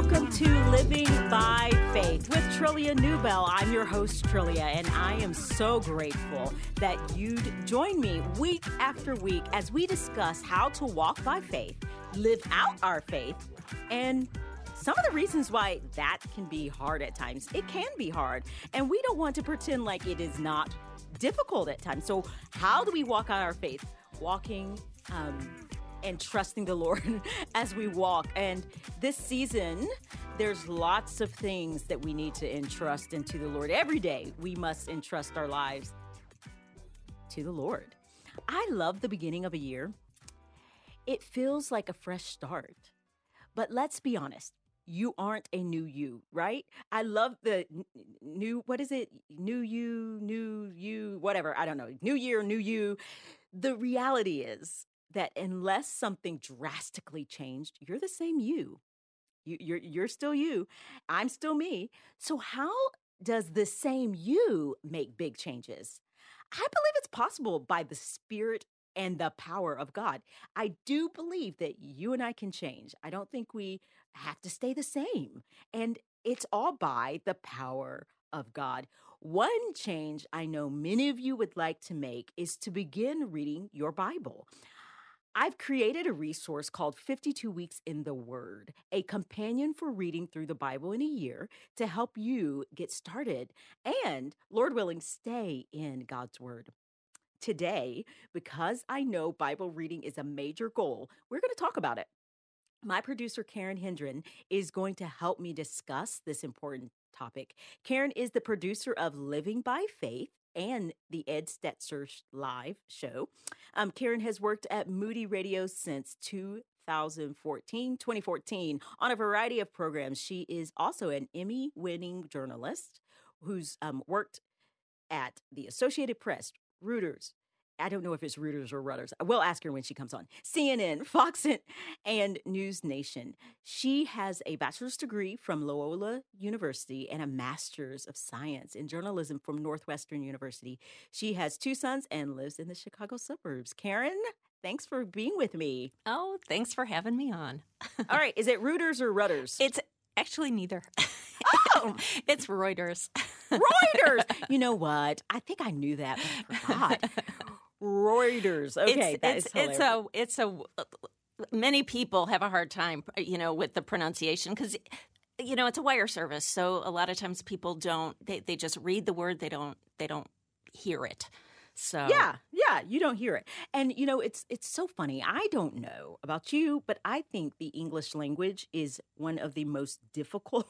Welcome to Living by Faith with Trillia Newbell. I'm your host, Trillia, and I am so grateful that you'd join me week after week as we discuss how to walk by faith, live out our faith, and some of the reasons why that can be hard at times. It can be hard, and we don't want to pretend like it is not difficult at times. So, how do we walk out our faith? Walking, um, and trusting the Lord as we walk. And this season, there's lots of things that we need to entrust into the Lord. Every day, we must entrust our lives to the Lord. I love the beginning of a year. It feels like a fresh start. But let's be honest, you aren't a new you, right? I love the new, what is it? New you, new you, whatever. I don't know. New year, new you. The reality is, that unless something drastically changed, you're the same you. you you're, you're still you. I'm still me. So, how does the same you make big changes? I believe it's possible by the Spirit and the power of God. I do believe that you and I can change. I don't think we have to stay the same. And it's all by the power of God. One change I know many of you would like to make is to begin reading your Bible. I've created a resource called 52 Weeks in the Word, a companion for reading through the Bible in a year to help you get started and, Lord willing, stay in God's Word. Today, because I know Bible reading is a major goal, we're going to talk about it. My producer, Karen Hendren, is going to help me discuss this important topic. Karen is the producer of Living by Faith, and the Ed Stetzer live show. Um, Karen has worked at Moody Radio since 2014, 2014 on a variety of programs. She is also an Emmy winning journalist who's um, worked at the Associated Press, Reuters, I don't know if it's Reuters or Rudders. We'll ask her when she comes on. CNN, Fox, and News Nation. She has a bachelor's degree from Loyola University and a master's of science in journalism from Northwestern University. She has two sons and lives in the Chicago suburbs. Karen, thanks for being with me. Oh, thanks for having me on. All right, is it Reuters or Rudders? It's actually neither. Oh, it's Reuters. Reuters. You know what? I think I knew that, but I forgot. Reuters. Okay, it's, it's, it's a it's a many people have a hard time, uh, you know, with the pronunciation because you know it's a wire service, so a lot of times people don't they, they just read the word they don't they don't hear it. So yeah, yeah, you don't hear it, and you know it's it's so funny. I don't know about you, but I think the English language is one of the most difficult.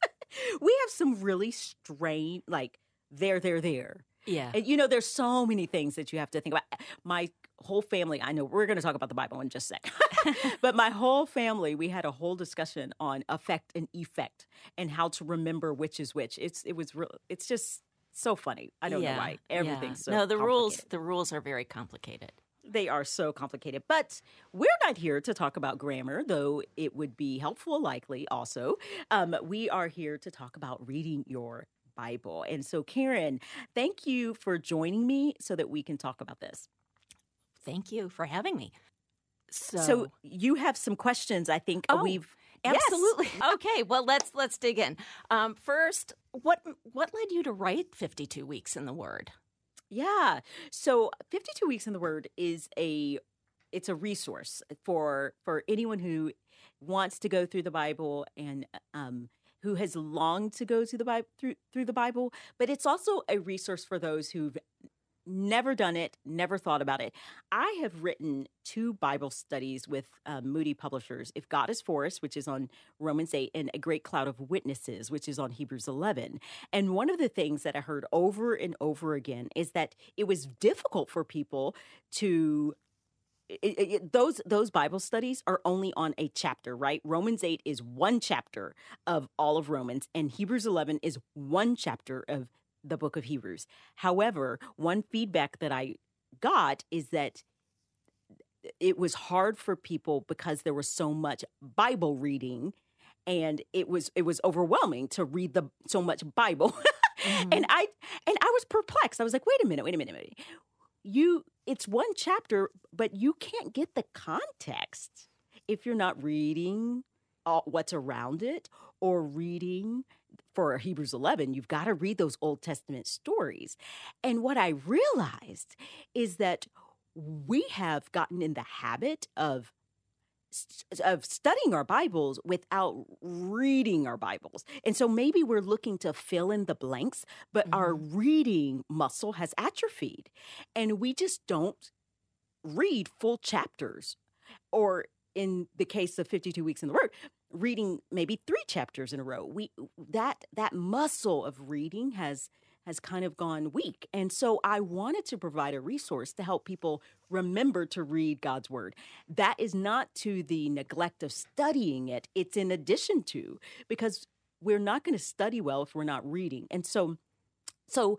we have some really strange, like there, there, there yeah. And, you know, there's so many things that you have to think about. My whole family, I know we're going to talk about the Bible in just a sec, but my whole family, we had a whole discussion on affect and effect and how to remember which is which. It's, it was real, it's just so funny. I don't yeah. know why. Everything's yeah. so No, the rules, the rules are very complicated. They are so complicated. But we're not here to talk about grammar, though it would be helpful, likely also. Um, we are here to talk about reading your Bible. And so, Karen, thank you for joining me so that we can talk about this. Thank you for having me. So, so you have some questions. I think oh, we've absolutely yes. okay. Well, let's let's dig in. Um, first, what what led you to write Fifty Two Weeks in the Word? Yeah, so Fifty Two Weeks in the Word is a it's a resource for for anyone who wants to go through the Bible and um, who has longed to go to the Bible through through the Bible, but it's also a resource for those who've never done it, never thought about it. I have written two Bible studies with um, Moody Publishers If God is For Us, which is on Romans 8, and A Great Cloud of Witnesses, which is on Hebrews 11. And one of the things that I heard over and over again is that it was difficult for people to it, it, those those Bible studies are only on a chapter, right? Romans 8 is one chapter of all of Romans and Hebrews 11 is one chapter of the book of Hebrews. However, one feedback that I got is that it was hard for people because there was so much Bible reading and it was it was overwhelming to read the so much Bible. mm-hmm. And I and I was perplexed. I was like, "Wait a minute, wait a minute, wait a minute you it's one chapter, but you can't get the context if you're not reading all, what's around it or reading for Hebrews 11, you've got to read those Old Testament stories. And what I realized is that we have gotten in the habit of of studying our Bibles without reading our Bibles. And so maybe we're looking to fill in the blanks, but mm-hmm. our reading muscle has atrophied. And we just don't read full chapters. Or in the case of 52 weeks in the Word, reading maybe three chapters in a row. We that that muscle of reading has has kind of gone weak. And so I wanted to provide a resource to help people remember to read God's word. That is not to the neglect of studying it, it's in addition to, because we're not going to study well if we're not reading. And so, so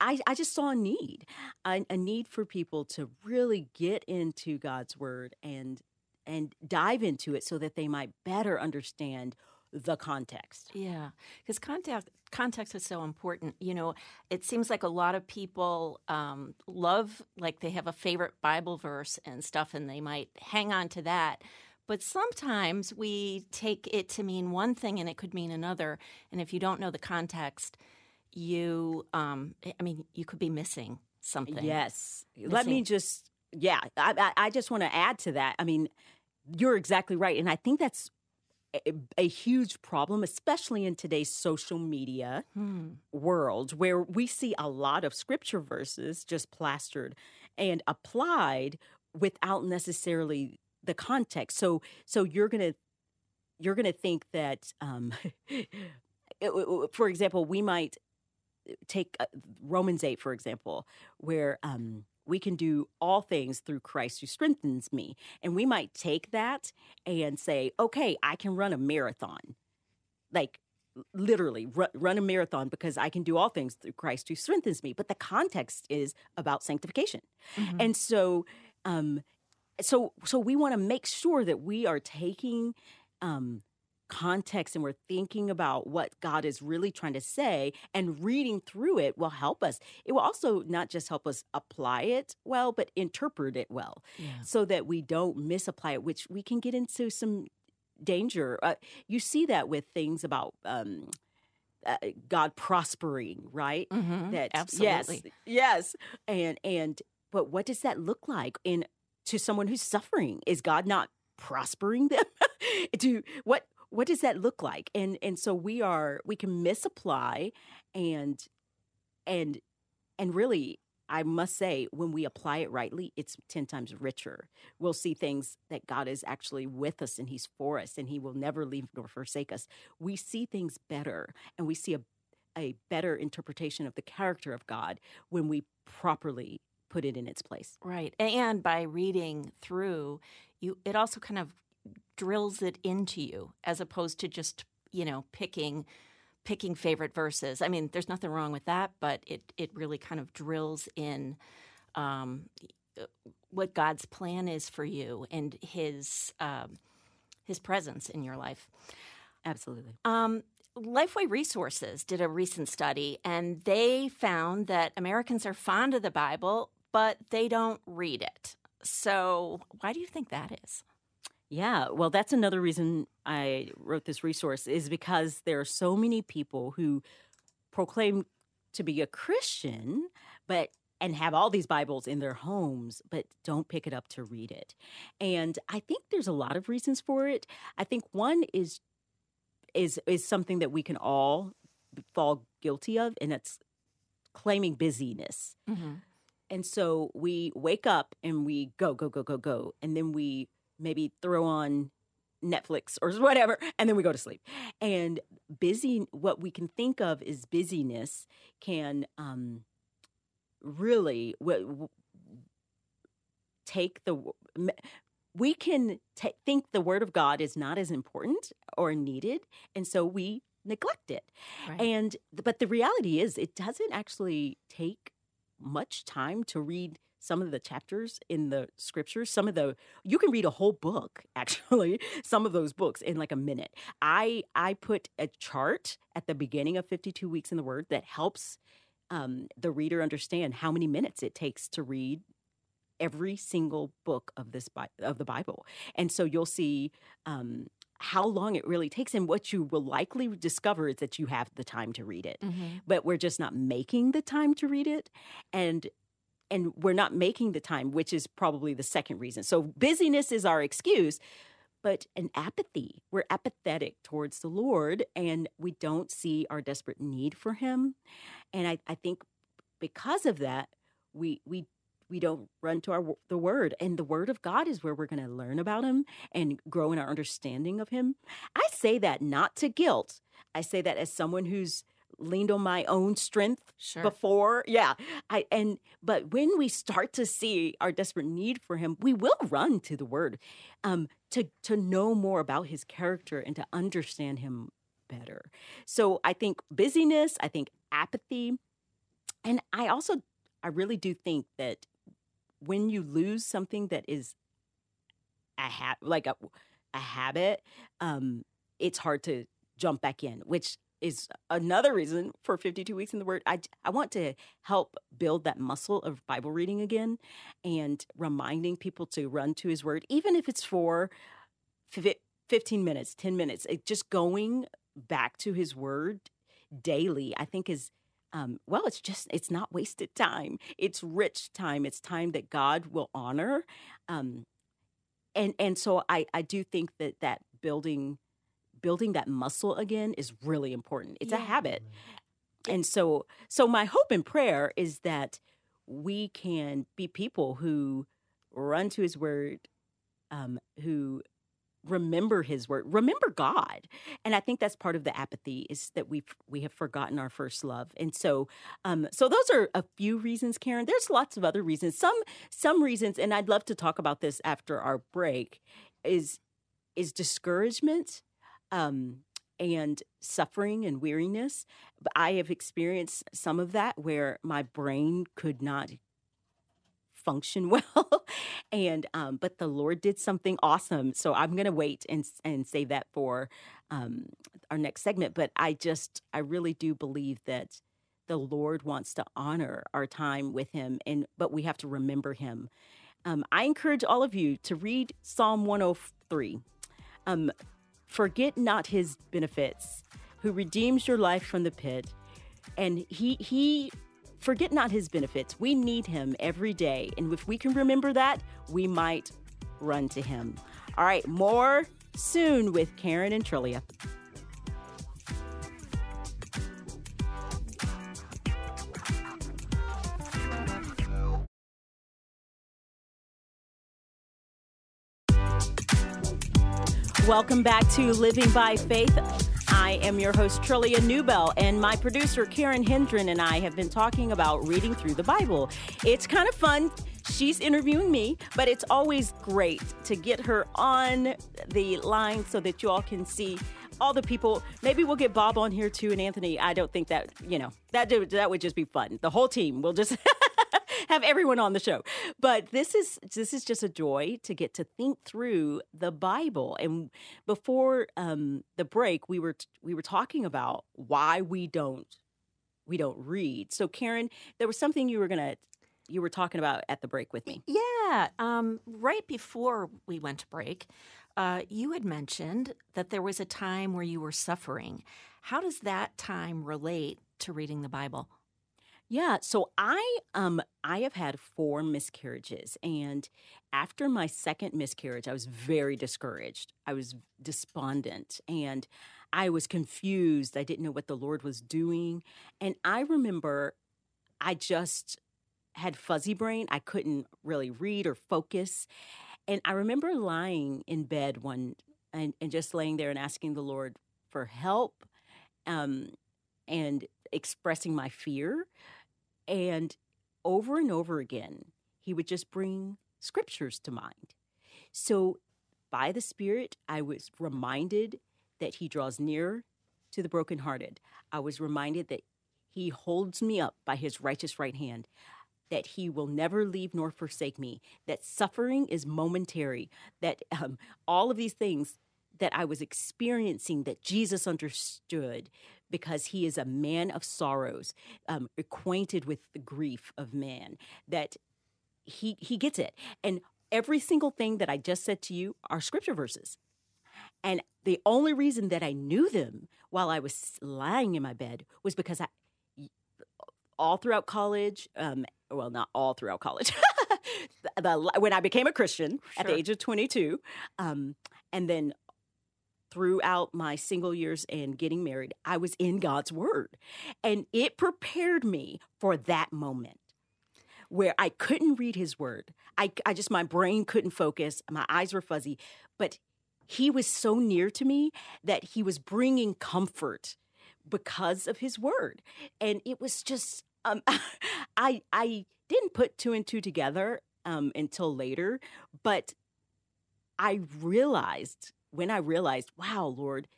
I, I just saw a need, a, a need for people to really get into God's word and and dive into it so that they might better understand the context. Yeah, because context context is so important. You know, it seems like a lot of people um, love like they have a favorite Bible verse and stuff, and they might hang on to that. But sometimes we take it to mean one thing and it could mean another. And if you don't know the context, you, um, I mean, you could be missing something. Yes. Missing. Let me just, yeah, I, I just want to add to that. I mean, you're exactly right. And I think that's a, a huge problem, especially in today's social media hmm. world, where we see a lot of scripture verses just plastered and applied without necessarily the context. So, so you're gonna you're gonna think that, um, for example, we might take uh, Romans eight, for example, where um, we can do all things through Christ who strengthens me. And we might take that and say, okay, I can run a marathon. Like, literally run, run, a marathon because I can do all things through Christ who strengthens me. But the context is about sanctification. Mm-hmm. And so, um, so, so we want to make sure that we are taking um, context and we're thinking about what God is really trying to say and reading through it will help us. It will also not just help us apply it well, but interpret it well yeah. so that we don't misapply it, which we can get into some danger. Uh, you see that with things about. Um, uh, God prospering, right? Mm-hmm. That absolutely, yes, yes, and and but what does that look like in to someone who's suffering? Is God not prospering them? to what what does that look like and and so we are we can misapply and and and really I must say, when we apply it rightly, it's 10 times richer. We'll see things that God is actually with us and He's for us and He will never leave nor forsake us. We see things better and we see a, a better interpretation of the character of God when we properly put it in its place. Right. And by reading through, you it also kind of drills it into you as opposed to just you know picking picking favorite verses. I mean, there's nothing wrong with that, but it it really kind of drills in um, what God's plan is for you and His um, His presence in your life. Absolutely. Um, Lifeway Resources did a recent study, and they found that Americans are fond of the Bible, but they don't read it. So, why do you think that is? Yeah, well, that's another reason I wrote this resource is because there are so many people who proclaim to be a Christian, but and have all these Bibles in their homes, but don't pick it up to read it. And I think there's a lot of reasons for it. I think one is is is something that we can all fall guilty of, and it's claiming busyness. Mm-hmm. And so we wake up and we go, go, go, go, go. And then we maybe throw on Netflix or whatever, and then we go to sleep. And busy, what we can think of is busyness can um, really w- w- take the. We can t- think the word of God is not as important or needed, and so we neglect it. Right. And but the reality is, it doesn't actually take much time to read some of the chapters in the scriptures some of the you can read a whole book actually some of those books in like a minute. I i put a chart at the beginning of 52 weeks in the word that helps um, the reader understand how many minutes it takes to read every single book of this of the bible. And so you'll see um, how long it really takes and what you will likely discover is that you have the time to read it. Mm-hmm. but we're just not making the time to read it and and we're not making the time which is probably the second reason. So busyness is our excuse but an apathy. We're apathetic towards the lord and we don't see our desperate need for him. And i, I think because of that we we we don't run to our the word. And the word of god is where we're going to learn about him and grow in our understanding of him. I say that not to guilt. I say that as someone who's leaned on my own strength Sure. before yeah i and but when we start to see our desperate need for him we will run to the word um to to know more about his character and to understand him better so i think busyness i think apathy and i also i really do think that when you lose something that is a ha- like a, a habit um it's hard to jump back in which is another reason for 52 weeks in the word. I i want to help build that muscle of bible reading again and reminding people to run to his word even if it's for 15 minutes 10 minutes. It, just going back to his word daily i think is um, well it's just it's not wasted time. It's rich time. It's time that god will honor um, and and so i i do think that that building building that muscle again is really important. It's a habit. And so so my hope and prayer is that we can be people who run to his word um who remember his word remember god. And i think that's part of the apathy is that we we have forgotten our first love. And so um so those are a few reasons karen. There's lots of other reasons. Some some reasons and i'd love to talk about this after our break is is discouragement um and suffering and weariness i have experienced some of that where my brain could not function well and um but the lord did something awesome so i'm gonna wait and and save that for um our next segment but i just i really do believe that the lord wants to honor our time with him and but we have to remember him. Um, i encourage all of you to read psalm 103 um, forget not his benefits who redeems your life from the pit. And he he forget not his benefits. We need him every day. And if we can remember that we might run to him. All right more soon with karen and trillia Welcome back to Living by Faith. I am your host, Trillia Newbell, and my producer, Karen Hendren, and I have been talking about reading through the Bible. It's kind of fun. She's interviewing me, but it's always great to get her on the line so that you all can see all the people. Maybe we'll get Bob on here too, and Anthony. I don't think that, you know, that, that would just be fun. The whole team will just. have everyone on the show. But this is this is just a joy to get to think through the Bible. And before um, the break, we were we were talking about why we don't we don't read. So Karen, there was something you were gonna you were talking about at the break with me. Yeah. Um, right before we went to break, uh, you had mentioned that there was a time where you were suffering. How does that time relate to reading the Bible? Yeah, so I um I have had four miscarriages and after my second miscarriage I was very discouraged. I was despondent and I was confused. I didn't know what the Lord was doing. And I remember I just had fuzzy brain. I couldn't really read or focus. And I remember lying in bed one and, and just laying there and asking the Lord for help um, and expressing my fear. And over and over again, he would just bring scriptures to mind. So by the Spirit, I was reminded that he draws near to the brokenhearted. I was reminded that he holds me up by his righteous right hand, that he will never leave nor forsake me, that suffering is momentary, that um, all of these things that I was experiencing that Jesus understood because he is a man of sorrows, um, acquainted with the grief of man, that he he gets it. And every single thing that I just said to you are scripture verses. And the only reason that I knew them while I was lying in my bed was because I, all throughout college, um, well, not all throughout college, the, when I became a Christian at the age of 22, um, and then throughout my single years and getting married, I was in God's Word. And it prepared me for that moment where I couldn't read His Word. I, I just, my brain couldn't focus, my eyes were fuzzy, but He was so near to me that He was bringing comfort because of His Word. And it was just, um, I, I didn't put two and two together um, until later, but I realized when I realized, wow, Lord,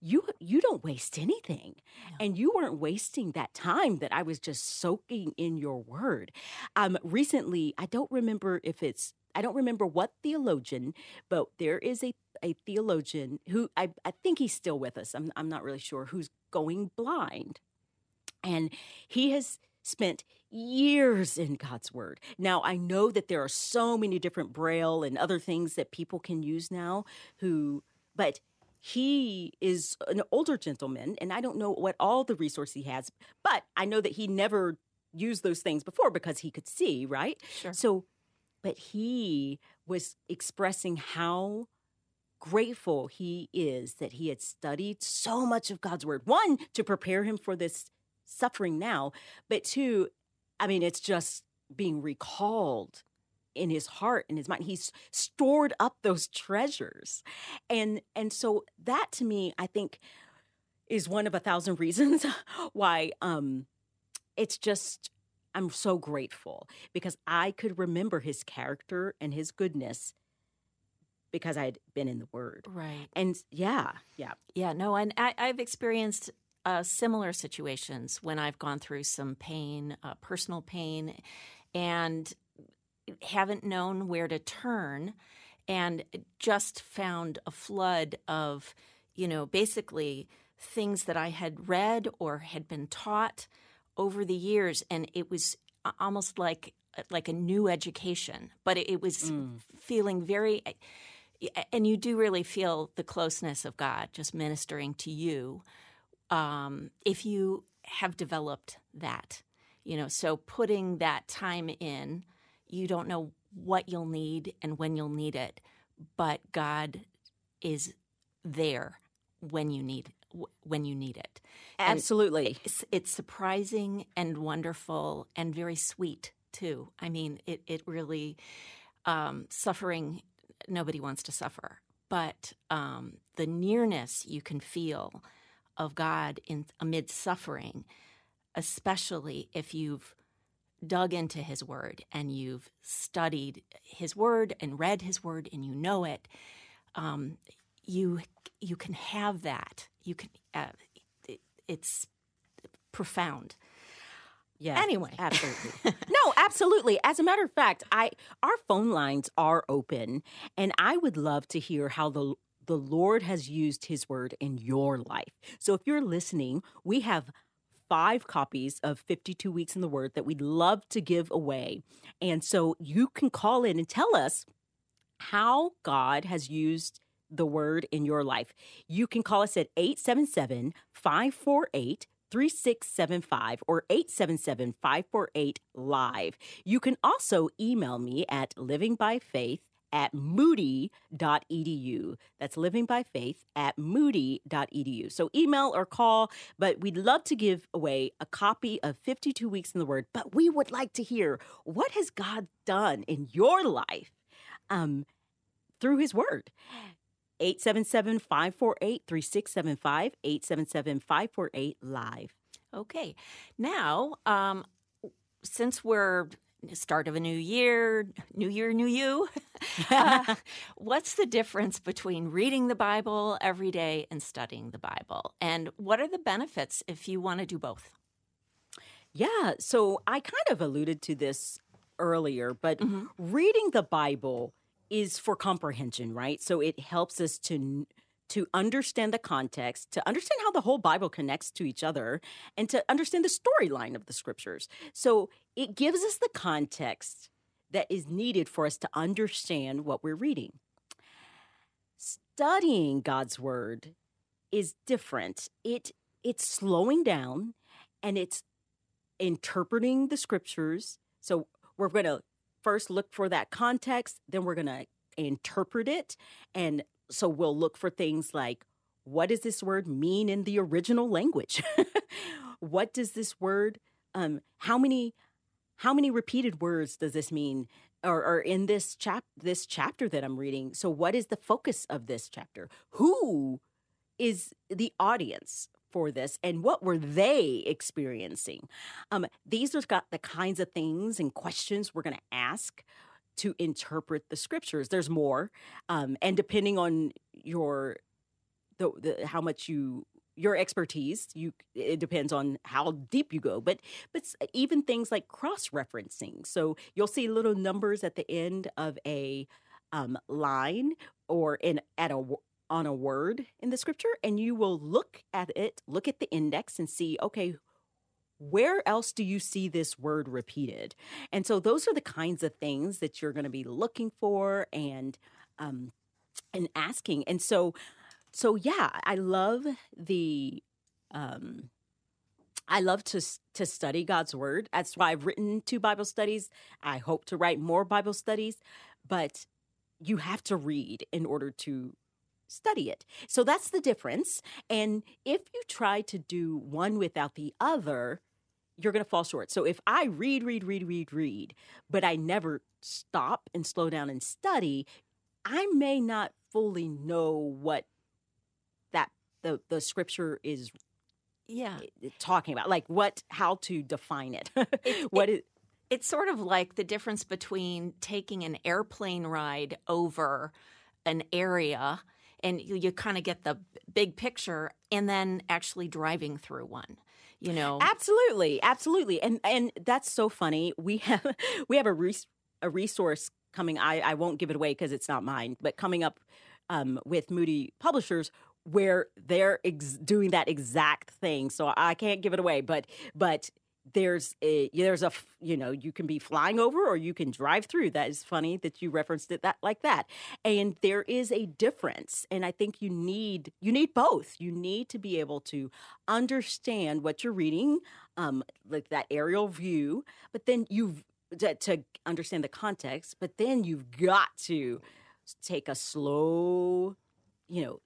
you you don't waste anything, No. and you weren't wasting that time that I was just soaking in Your Word. Um, recently, I don't remember if it's I don't remember what theologian, but there is a a theologian who I I think he's still with us. I'm I'm not really sure who's going blind, and he has spent years in God's word. Now, I know that there are so many different braille and other things that people can use now who but he is an older gentleman and I don't know what all the resources he has, but I know that he never used those things before because he could see, right? Sure. So, but he was expressing how grateful he is that he had studied so much of God's word. One, to prepare him for this suffering now, but two, I mean, it's just being recalled in his heart and his mind. He's stored up those treasures. And and so that to me, I think is one of a thousand reasons why um it's just I'm so grateful because I could remember his character and his goodness because I had been in the word. Right. And yeah, yeah. Yeah, no, and I, I've experienced uh, similar situations when I've gone through some pain, uh, personal pain, and haven't known where to turn, and just found a flood of, you know, basically things that I had read or had been taught over the years, and it was almost like like a new education, but it, was Mm. feeling very and you do really feel the closeness of God just ministering to you um, if you have developed that. You know, so putting that time in, you don't know what you'll need and when you'll need it, but God is there when you need when you need it. Absolutely. it's, it's surprising and wonderful and very sweet too. I mean, it it really um, suffering. Nobody wants to suffer, but um, the nearness you can feel of God in amid suffering, especially if you've dug into His Word and you've studied His Word and read His Word and you know it, um, you you can have that. You can. Uh, it, it's profound. Yeah. Anyway. absolutely. no, absolutely. As a matter of fact, I our phone lines are open and I would love to hear how the the Lord has used his word in your life. So if you're listening, we have five copies of 52 weeks in the word that we'd love to give away. And so you can call in and tell us how God has used the word in your life. You can call us at 877 548 3675 or 877 548 live. You can also email me at livingbyfaith at moody.edu. That's living by faith at moody.edu. So email or call, but we'd love to give away a copy of 52 Weeks in the Word. But we would like to hear what has God done in your life um, through His Word. 877 548 3675, 877 548 live. Okay. Now, um, since we're start of a new year, new year, new you, uh, what's the difference between reading the Bible every day and studying the Bible? And what are the benefits if you want to do both? Yeah, so I kind of alluded to this earlier, but Mhm. reading the Bible is for comprehension, right? So it helps us to to understand the context, to understand how the whole Bible connects to each other, and to understand the storyline of the scriptures. So it gives us the context that is needed for us to understand what we're reading. studying God's word is different. It it's slowing down and it's interpreting the scriptures. So we're going to first look for that context, then we're going to interpret it. And so we'll look for things like what does this word mean in the original language? what does this word um how many how many repeated words does this mean or, or in this chap this chapter that I'm reading? So what is the focus of this chapter? Who is the audience for this and what were they experiencing? Um, these are got the kinds of things and questions we're going to ask to interpret the scriptures. There's more, um, and depending on your the, the how much you your expertise you it depends on how deep you go but but even things like cross referencing so you'll see little numbers at the end of a um, line or in at a on a word in the scripture and you will look at it look at the index and see okay where else do you see this word repeated and so those are the kinds of things that you're going to be looking for and um and asking and so so yeah, I love the um I love to to study God's word. That's why I've written two Bible studies. I hope to write more Bible studies, but you have to read in order to study it. So that's the difference. And if you try to do one without the other, you're going to fall short. So if I read, read, read, read, read, but I never stop and slow down and study, I may not fully know what that the the scripture is yeah. Eh, eh, talking about like what how to define it, it what it, it's sort of like the difference between taking an airplane ride over an area and you, you kind of get the big picture and then actually driving through one you know absolutely absolutely and and that's so funny we have we have a res- a resource coming i i won't give it away because it's not mine but coming up um, with moody publishers where they're ex- doing that exact thing. So I can't give it away, but but there's a there's a you know you can be flying over or you can drive through that is funny that you referenced it that like that. And there is a difference and i think you need you need both. You need to be able to understand what you're reading um like that aerial view but then you've to, to understand the context but then you've got to take a slow you know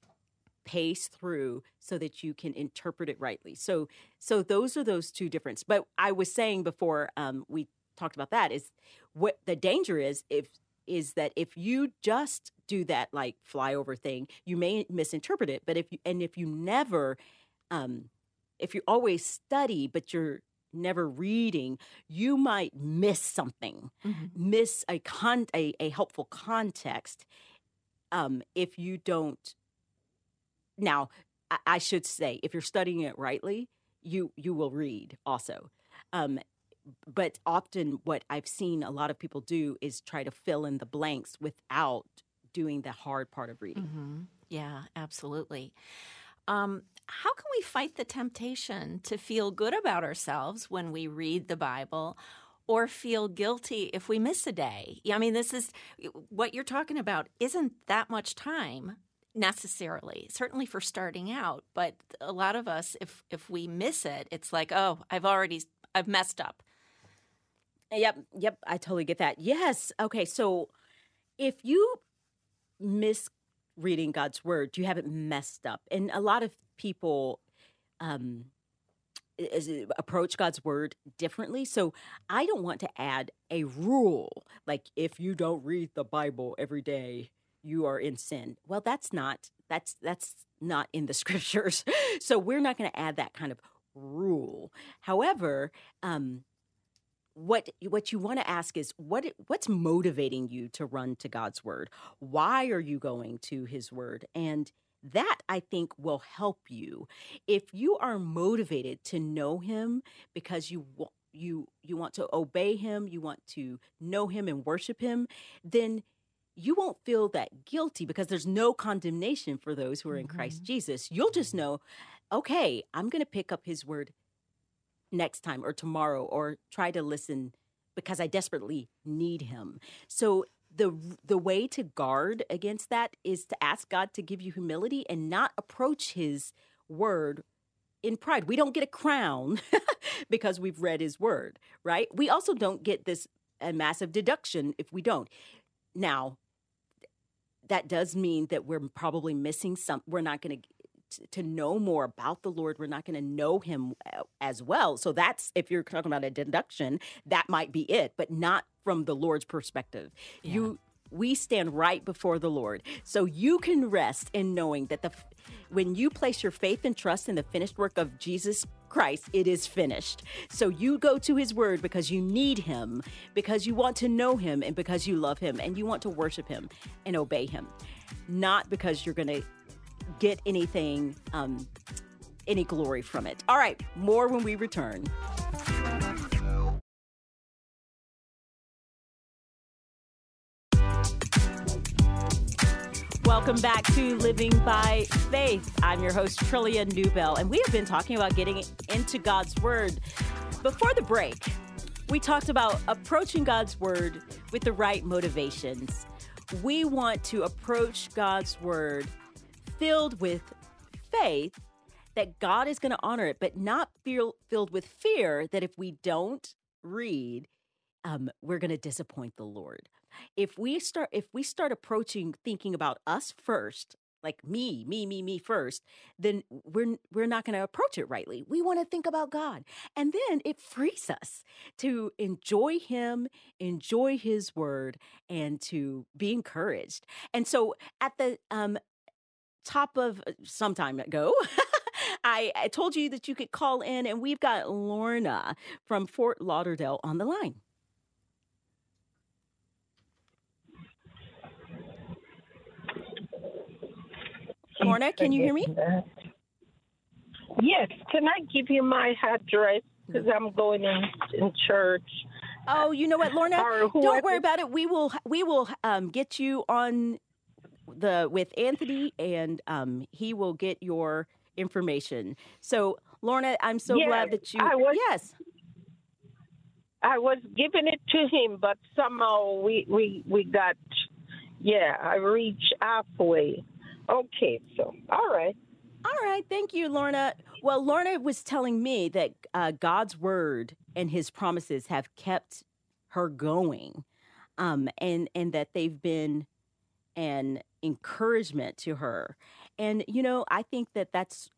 pace through so that you can interpret it rightly. So so those are those two difference. But I was saying before um, we talked about that is what the danger is if is that if you just do that like flyover thing, you may misinterpret it. But if you and if you never um, if you always study but you're never reading, you might miss something, mm-hmm. miss a con a, a helpful context um, if you don't now, I should say, if you're studying it rightly, you you will read also. Um, but often, what I've seen a lot of people do is try to fill in the blanks without doing the hard part of reading. Mm-hmm. Yeah, absolutely. Um, how can we fight the temptation to feel good about ourselves when we read the Bible? Or feel guilty if we miss a day. I mean, this is what you're talking about. Isn't that much time necessarily certainly for starting out but a lot of us if if we miss it it's like oh i've already i've messed up yep yep i totally get that yes okay so if you miss reading god's word you haven't messed up and a lot of people um approach God's word differently. So I don't want to add a rule like if you don't read the Bible every day, you are in sin. Well, that's not that's that's not in the scriptures. so we're not going to add that kind of rule. However, um, what what you want to ask is what what's motivating you to run to God's word? Why are you going to His word? And that I think will help you if you are motivated to know Him because you you you want to obey Him, you want to know Him and worship Him. Then you won't feel that guilty because there's no condemnation for those who are in mm-hmm. Christ Jesus. You'll just know, okay, I'm going to pick up his word next time or tomorrow or try to listen because I desperately need him. So the the way to guard against that is to ask God to give you humility and not approach his word in pride. We don't get a crown because we've read his word, right? We also don't get this a massive deduction if we don't. Now, that does mean that we're probably missing some we're not going to to know more about the Lord, we're not going to know him uh, as well. So that's if you're talking about a deduction, that might be it, but not from the Lord's perspective. Yeah. You we stand right before the Lord. So you can rest in knowing that the when you place your faith and trust in the finished work of Jesus Christ, it is finished. So you go to his word because you need him, because you want to know him and because you love him and you want to worship him and obey him. Not because you're going to get anything um any glory from it. All right, more when we return. Welcome back to Living by Faith. I'm your host, Trillia Newbell, and we have been talking about getting into God's Word. Before the break, we talked about approaching God's Word with the right motivations. We want to approach God's Word filled with faith that God is going to honor it, but not feel, filled with fear that if we don't read, um, we're going to disappoint the Lord if we start if we start approaching thinking about us first like me me me me first then we're we're not going to approach it rightly. We want to think about god. And then it frees us to enjoy him enjoy his word and to be encouraged. And so at the um top of uh, some time ago I, I told you that you could call in and we've got lorna from fort lauderdale on the line Lorna, can you hear me? Yes. Can I give you my address? Because I'm going in, in church. Oh, you know what, Lorna? Don't worry about it. We will we will um, get you on the with Anthony, and um, he will get your information. So, Lorna, I'm so yes, glad that you. I was, yes. I was giving it to him, but somehow we we we got. Yeah, I reached halfway. Okay, so all right. All right, thank you, Lorna. Well, Lorna was telling me that uh, God's word and His promises have kept her going, um, and and that they've been an encouragement to her. And you know, I think that that's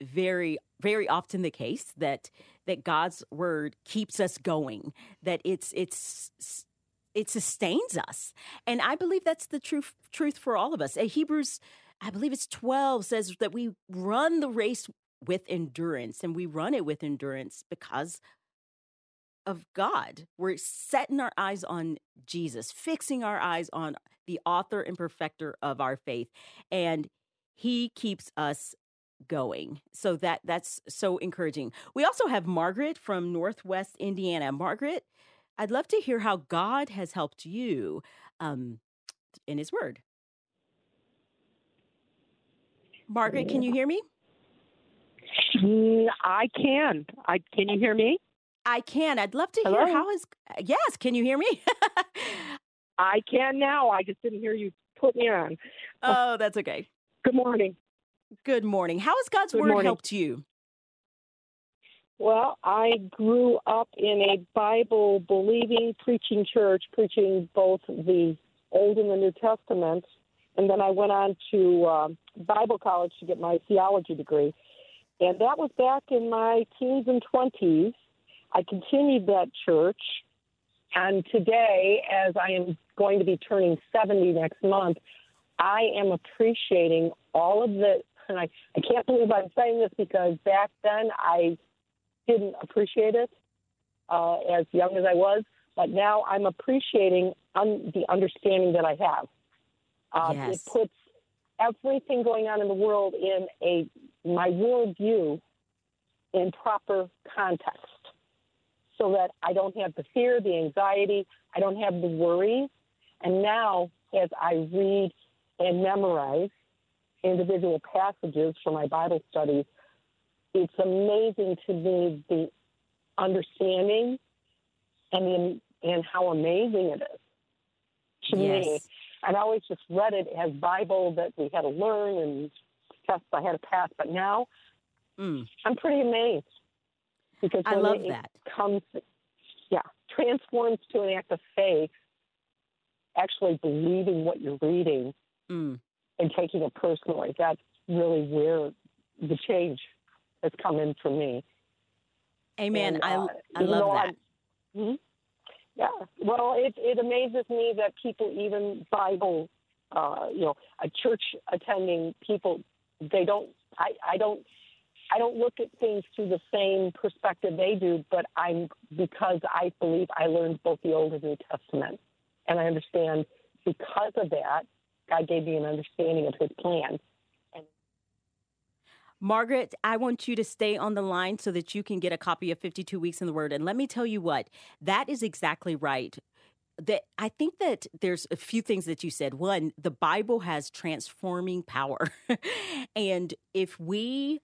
very very often the case that that God's word keeps us going. That it's it's it sustains us, and I believe that's the truth truth for all of us. Uh, Hebrews I believe it's 12 says that we run the race with endurance and we run it with endurance because of God. We're setting our eyes on Jesus, fixing our eyes on the author and perfecter of our faith and he keeps us going. So that that's so encouraging. We also have Margaret from Northwest Indiana. Margaret, I'd love to hear how God has helped you um, in his word. Margaret, can you hear me? Mm, I can. I can you hear me? I can. I'd love to Hello? hear how is Yes, can you hear me? I can now. I just didn't hear you put me on. Oh, that's okay. Good morning. Good morning. How has God's Good word morning. helped you? Well, I grew up in a Bible believing preaching church, preaching both the Old and the New Testament and then I went on to um, Bible college to get my theology degree. And that was back in my teens and 20s. I continued that church. And today, as I am going to be turning 70 next month, I am appreciating all of the, and I, I can't believe I'm saying this because back then I didn't appreciate it uh, as young as I was, but now I'm appreciating un- the understanding that I have. Uh, yes. It puts everything going on in the world in a my worldview in proper context, so that I don't have the fear, the anxiety, I don't have the worries. And now, as I read and memorize individual passages for my Bible studies, it's amazing to me the understanding and the, and how amazing it is to yes. me. And I always just read it as Bible that we had to learn and tests I had to pass. But now Mm. I'm pretty amazed because I love it that. comes, yeah, transforms to an act of faith, actually believing what you're reading Mm. and taking it personally. That's really where the change has come in for me. Amen. And, I uh, I even love that. Mhm. Yeah. Well, it it amazes me that people, even Bible, uh, you know, a church attending people, they don't. I I don't. I don't look at things through the same perspective they do, but I'm because I believe I learned both the Old and New Testament, and I understand because of that, God gave me an understanding of His plan. Margaret, I want you to stay on the line so that you can get a copy of 52 Weeks in the Word. And let me tell you what, that is exactly right. That I think that there's a few things that you said. One, the Bible has transforming power. and if we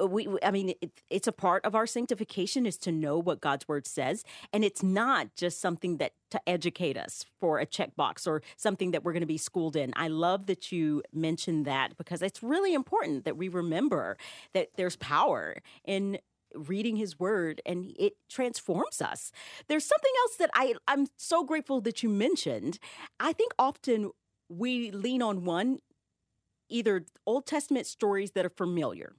Uh, we i mean it, it's a part of our sanctification is to know what god's word says and it's not just something that to educate us for a checkbox or something that we're going to be schooled in. I love that you mentioned that because it's really important that we remember that there's power in reading his word and it transforms us. There's something else that i i'm so grateful that you mentioned. I think often we lean on one either old testament stories that are familiar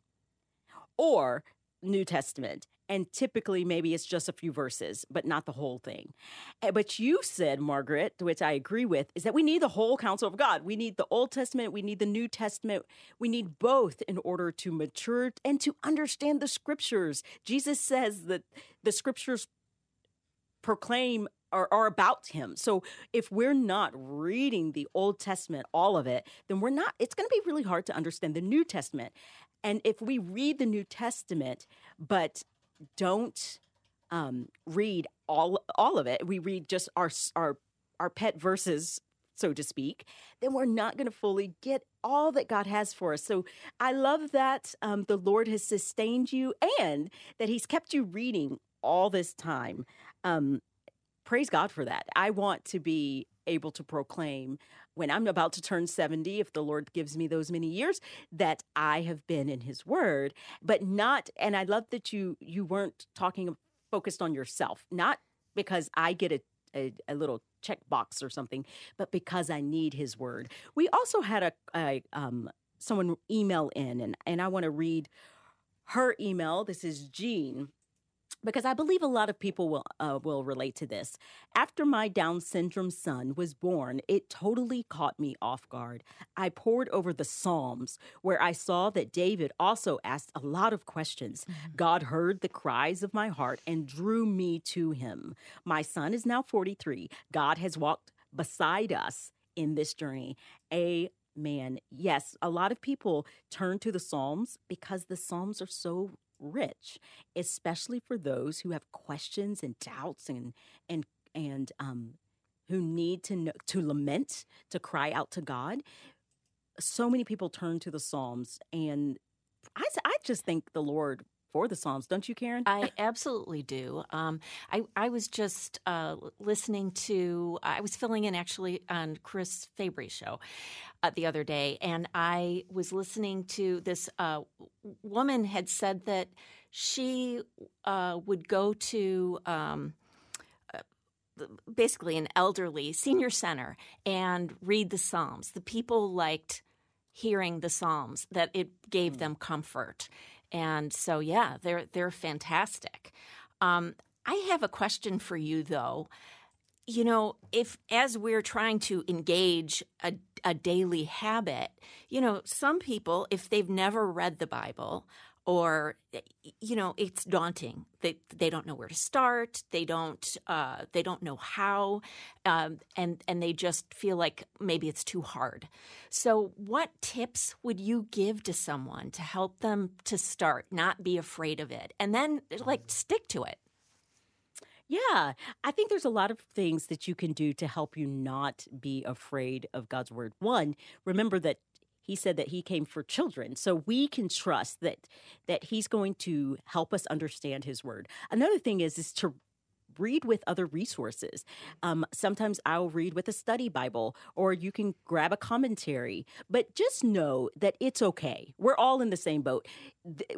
or New Testament. And typically, maybe it's just a few verses, but not the whole thing. Eh, But you said, Margaret, which I agree with, is that we need the whole counsel of God. We need the Old Testament, we need the New Testament. We need both in order to mature and to understand the scriptures. Jesus says that the scriptures proclaim are, are about him. So if we're not reading the Old Testament, all of it, then we're not, it's going to be really hard to understand the New Testament. And if we read the New Testament, but don't um, read all all of it, we read just our our our pet verses, so to speak, then we're not going to fully get all that God has for us. So I love that um, the Lord has sustained you and that He's kept you reading all this time. Um, praise God for that. I want to be able to proclaim when I'm about to turn 70, if the Lord gives me those many years, that I have been in his word, but not, and I love that you you weren't talking focused on yourself, not because I get a a, a little checkbox or something, but because I need his word. We also had a, a um, someone email in, and, and I want to read her email. This is Jean because I believe a lot of people will uh, will relate to this. After my Down syndrome son was born, it totally caught me off guard. I pored over the Psalms, where I saw that David also asked a lot of questions. God heard the cries of my heart and drew me to Him. My son is now forty three. God has walked beside us in this journey. Amen. Yes, a lot of people turn to the Psalms because the Psalms are so rich, especially for those who have questions and doubts and and and um who need to know, to lament, to cry out to God. So many people turn to the Psalms, and I I just think the Lord for the Psalms, don't you, Karen? I absolutely do. Um, I I was just uh, listening to. I was filling in actually on Chris Fabry's show uh, the other day, and I was listening to this uh, woman had said that she uh, would go to. Um, uh, basically an elderly senior center and read the psalms the people liked hearing the psalms that it gave them comfort and so yeah they're they're fantastic. Um, i have a question for you though. You know if as we're trying to engage a, a daily habit you know some people if they've never read the bible or you know it's daunting. They they don't know where to start. They don't uh, they don't know how um, and and they just feel like maybe it's too hard. So what tips would you give to someone to help them to start not be afraid of it and then like stick to it? Yeah, I think there's a lot of things that you can do to help you not be afraid of God's word. One, remember that he said that he came for children, so we can trust that that he's going to help us understand his word. Another thing is is to read with other resources. Um, sometimes I'll read with a study Bible, or you can grab a commentary. But just know that it's okay. We're all in the same boat.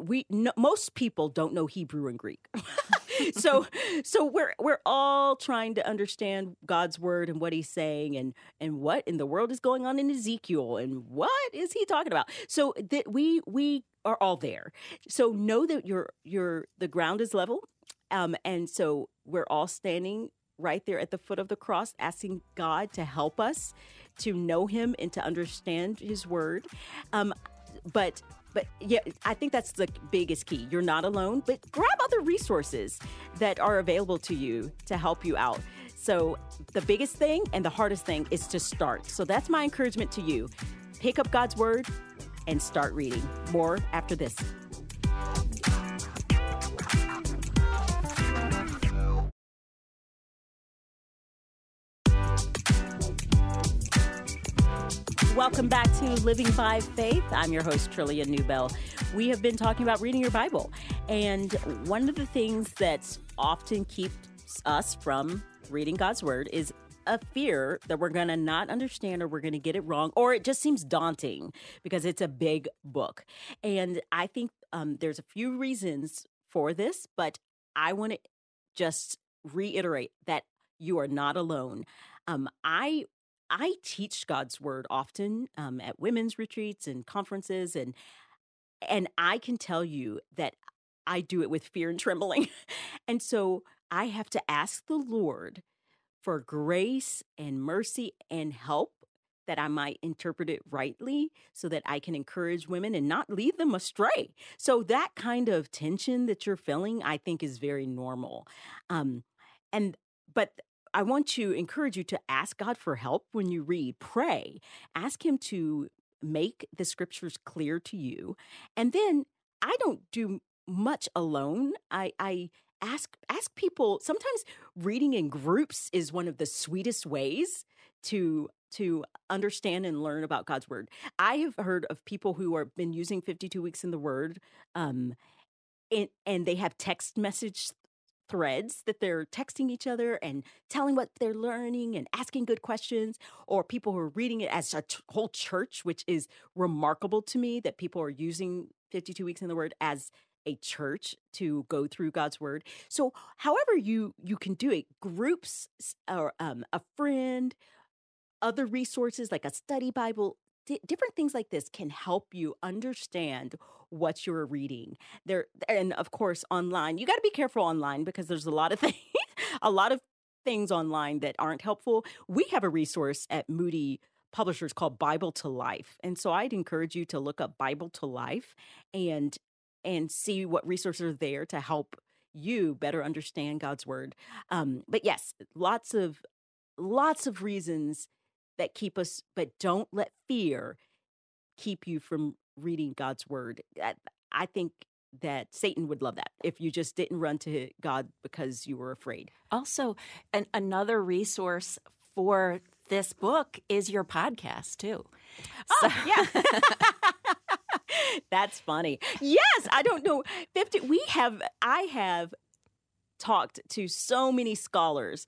We no, most people don't know Hebrew and Greek, so so we're we're all trying to understand God's word and what He's saying, and and what in the world is going on in Ezekiel, and what is He talking about. So that we we are all there. So know that your your the ground is level um, and so we're all standing right there at the foot of the cross, asking God to help us to know Him and to understand His Word. Um, but but yeah, I think that's the biggest key. You're not alone, but grab other resources that are available to you to help you out. So the biggest thing and the hardest thing is to start. So that's my encouragement to you. Pick up God's Word and start reading. More after this. Welcome back to Living by Faith. I'm your host, Trillia Newbell. We have been talking about reading your Bible. And one of the things that often keeps us from reading God's Word is a fear that we're going to not understand or we're going to get it wrong, or it just seems daunting because it's a big book. And I think um, there's a few reasons for this, but I want to just reiterate that you are not alone. Um, I I teach God's word often um, at women's retreats and conferences, and and I can tell you that I do it with fear and trembling, and so I have to ask the Lord for grace and mercy and help that I might interpret it rightly so that I can encourage women and not lead them astray. So that kind of tension that you're feeling, I think, is very normal. Um, and but I want to encourage you to ask God for help when you read. Pray. Ask Him to make the scriptures clear to you. And then I don't do much alone. I, I ask ask people sometimes reading in groups is one of the sweetest ways to to understand and learn about God's word. I have heard of people who have been using 52 weeks in the word um and, and they have text message threads that they're texting each other and telling what they're learning and asking good questions, or people who are reading it as a t- whole church, which is remarkable to me that people are using 52 weeks in the Word as a church to go through God's word. So, however you you can do it, groups or um, a friend, other resources like a study Bible, different things like this can help you understand what you're reading. There and of course online. You got to be careful online because there's a lot of things a lot of things online that aren't helpful. We have a resource at Moody Publishers called Bible to Life. And so I'd encourage you to look up Bible to Life and and see what resources are there to help you better understand God's word. Um, but yes, lots of lots of reasons that keep us, but don't let fear keep you from reading God's word. I think that Satan would love that if you just didn't run to God because you were afraid. Also, an, another resource for this book is your podcast too. Oh, so. yeah. That's funny. Yes, I don't know. 50 we have I have talked to so many scholars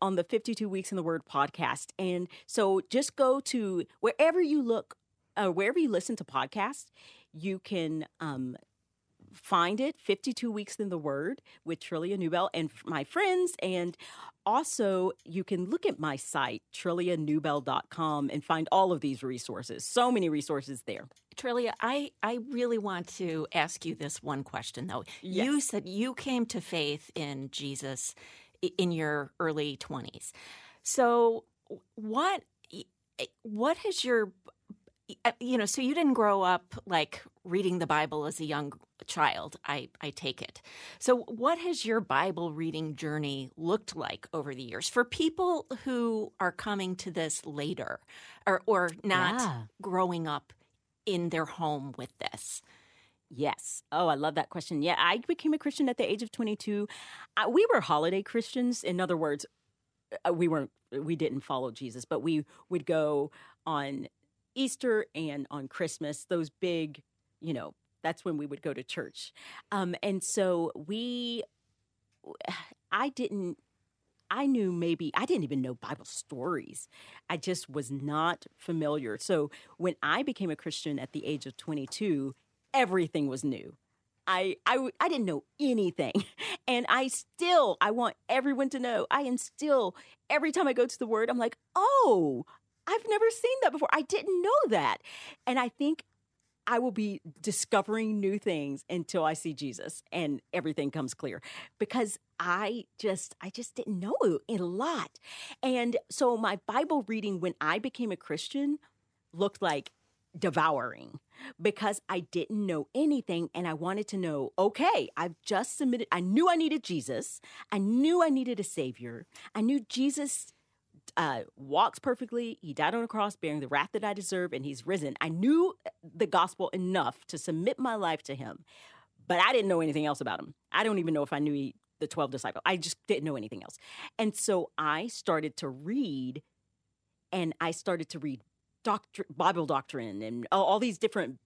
on the 52 Weeks in the Word podcast. And so just go to wherever you look, uh, wherever you listen to podcasts, you can um, find it 52 Weeks in the Word with Trillia Newbell and my friends. And also, you can look at my site, trillianewbell.com, and find all of these resources. So many resources there. Trillia, I, I really want to ask you this one question, though. Yes. You said you came to faith in Jesus in your early 20s. So, what eh, what has your you know, so you didn't grow up like reading the Bible as a young child, I, I take it. So, what has your Bible reading journey looked like over the years for people who are coming to this later or, or not yeah. growing up in their home with this? Yes. Oh, I love that question. Yeah, I became a Christian at the age of 22. Uh, we were holiday Christians. In other words, uh, we weren't we didn't follow Jesus, but we would go on Easter and on Christmas, those big, you know, that's when we would go to church. Um, and so we I didn't I knew maybe I didn't even know Bible stories. I just was not familiar. So when I became a Christian at the age of 22, everything was new. I, I, I didn't know anything. And I still, I want everyone to know, I am still, every time I go to the word, I'm like, oh, I've never seen that before. I didn't know that. And I think I will be discovering new things until I see Jesus and everything comes clear because I just I just didn't know a lot. And so my Bible reading when I became a Christian looked like devouring because I didn't know anything and I wanted to know okay, I've just submitted, I knew I needed Jesus, I knew I needed a Savior, I knew Jesus. Uh, walks perfectly. He died on a cross, bearing the wrath that I deserve, and he's risen. I knew the gospel enough to submit my life to him, but I didn't know anything else about him. I don't even know if I knew he, the 12 disciples. I just didn't know anything else. And so I started to read, and I started to read doctrine, Bible doctrine and all these different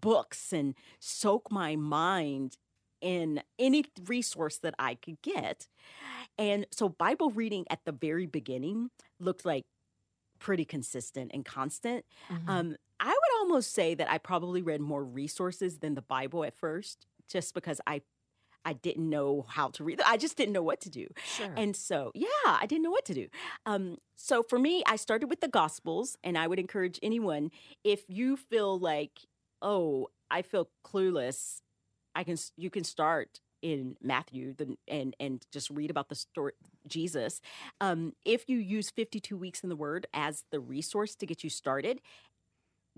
books and soak my mind in any resource that I could get. And so Bible reading at the very beginning looked like pretty consistent and constant. Mhm. Um, I would almost say that I probably read more resources than the Bible at first, just because I I didn't know how to read. I just didn't know what to do. sure. And so, yeah, I didn't know what to do. Um, so for me, I started with the Gospels, and I would encourage anyone if you feel like, oh, I feel clueless, I can. You can start in Matthew the, and and just read about the story Jesus. Um, if you use fifty two weeks in the Word as the resource to get you started,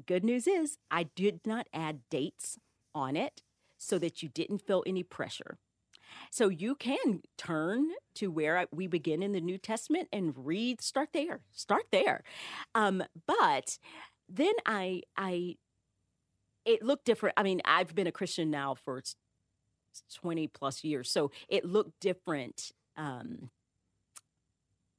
good news is I did not add dates on it so that you didn't feel any pressure. So you can turn to where we begin in the New Testament and read. Start there. Start there. Um, but then I, I, it looked different. I mean, I've been a Christian now for twenty plus years, so it looked different. Um,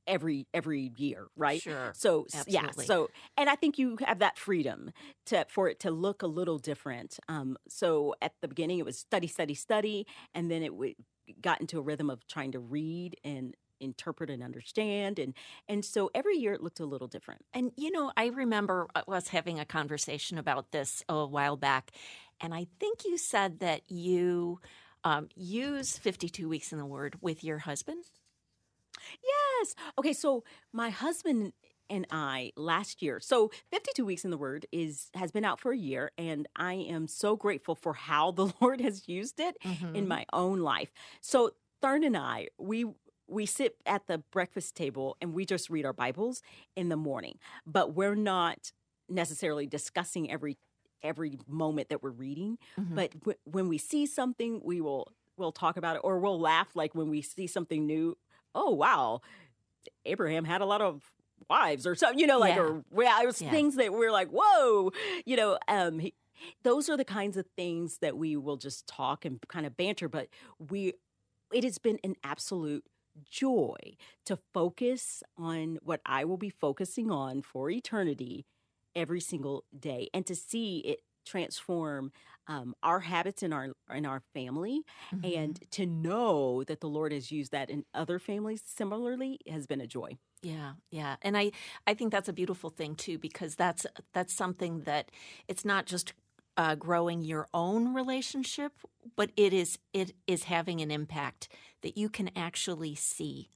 every every year, right? Sure. So s- yeah, so and I think you have that freedom to for it to look a little different. Um, so at the beginning it was study, study, study, and then it would got into a rhythm of trying to read and interpret and understand, and and so every year it looked a little different. And you know, I remember us having a conversation about this a while back, and I think you said that you um, use 52 weeks in the Word with your husband. Yes. Okay. So my husband and I last year. So 52 weeks in the Word is has been out for a year, and I am so grateful for how the Lord has used it in my own life. So Thern and I, we we sit at the breakfast table and we just read our Bibles in the morning, but we're not necessarily discussing every every moment that we're reading. Mhm. But w- when we see something, we will we'll talk about it, or we'll laugh like when we see something new. Oh wow, Abraham had a lot of wives, or something, you know, like Yeah. or yeah, it was Yeah. things that we're like, whoa, you know. Um, he, those are the kinds of things that we will just talk and kind of banter. But we, it has been an absolute joy to focus on what I will be focusing on for eternity every single day, and to see it transform um, our habits in our in our family Mhm. and to know that the Lord has used that in other families similarly has been a joy. Yeah, yeah, and I I think that's a beautiful thing too because that's that's something that it's not just uh, growing your own relationship, but it is it is having an impact that you can actually see,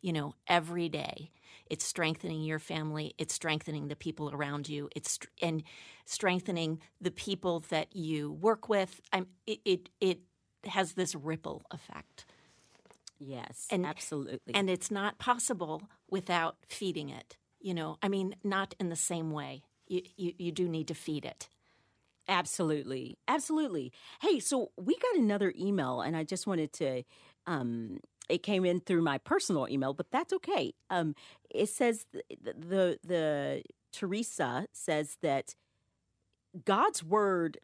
you know, every day. It's strengthening your family. It's strengthening the people around you. It's and strengthening the people that you work with. I'm it it, it has this ripple effect. Yes, And- absolutely. And it's not possible without feeding it. You know, I mean, not in the same way. You, you, you do need to feed it. Absolutely. Absolutely. Hey, so we got another email and I just wanted to um it came in through my personal email, but that's okay. Um it says th- the the Teresa says that God's word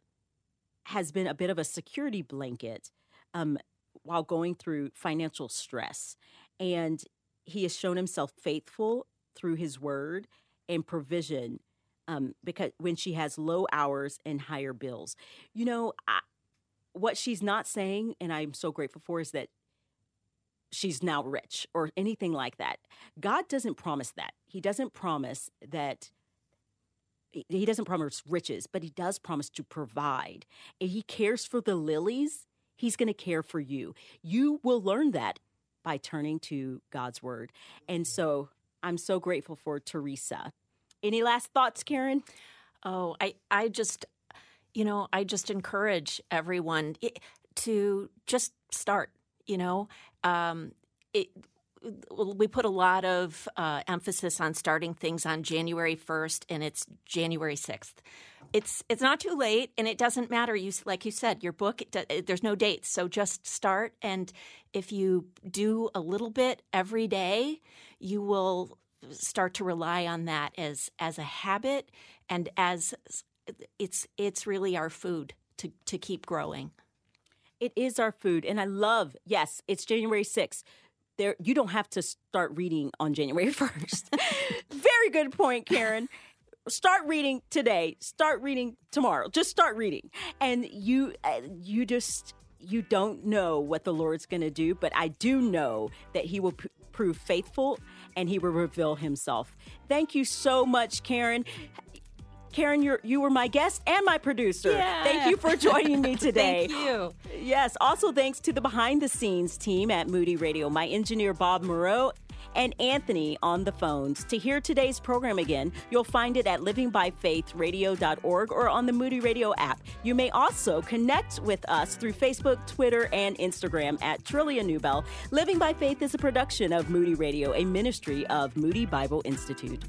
has been a bit of a security blanket um while going through financial stress and he has shown himself faithful through his word and provision um, because when she has low hours and higher bills. You know, I, what she's not saying, and I'm so grateful for, is that she's now rich or anything like that. God doesn't promise that. He doesn't promise that he doesn't promise riches, but he does promise to provide. And he cares for the lilies, he's going to care for you. You will learn that by turning to God's word. And so I'm so grateful for Teresa. Any last thoughts, Karen? Oh, I, I just, you know, I just encourage everyone to just start, you know. Um, it, we put a lot of uh, emphasis on starting things on January 1st, and it's January 6th. It's it's not too late, and it doesn't matter. You like you said, your book. It, there's no dates, so just start. And if you do a little bit every day, you will start to rely on that as as a habit and as it's it's really our food to to keep growing. It is our food, and I love. Yes, it's January 6th there you don't have to start reading on January 1st. Very good point, Karen. Start reading today. Start reading tomorrow. Just start reading. And you uh, you just you don't know what the Lord's going to do, but I do know that he will p- prove faithful and he will reveal himself. Thank you so much, Karen. Karen, you you were my guest and my producer. Yeah. Thank you for joining me today. Thank you. Yes. Also, thanks to the behind the scenes team at Moody Radio, my engineer Bob Moreau and Anthony on the phones. To hear today's program again, you'll find it at livingbyfaithradio.org or on the Moody Radio app. You may also connect with us through Facebook, Twitter, and Instagram at Trillia Newbell. Living by Faith is a production of Moody Radio, a ministry of Moody Bible Institute.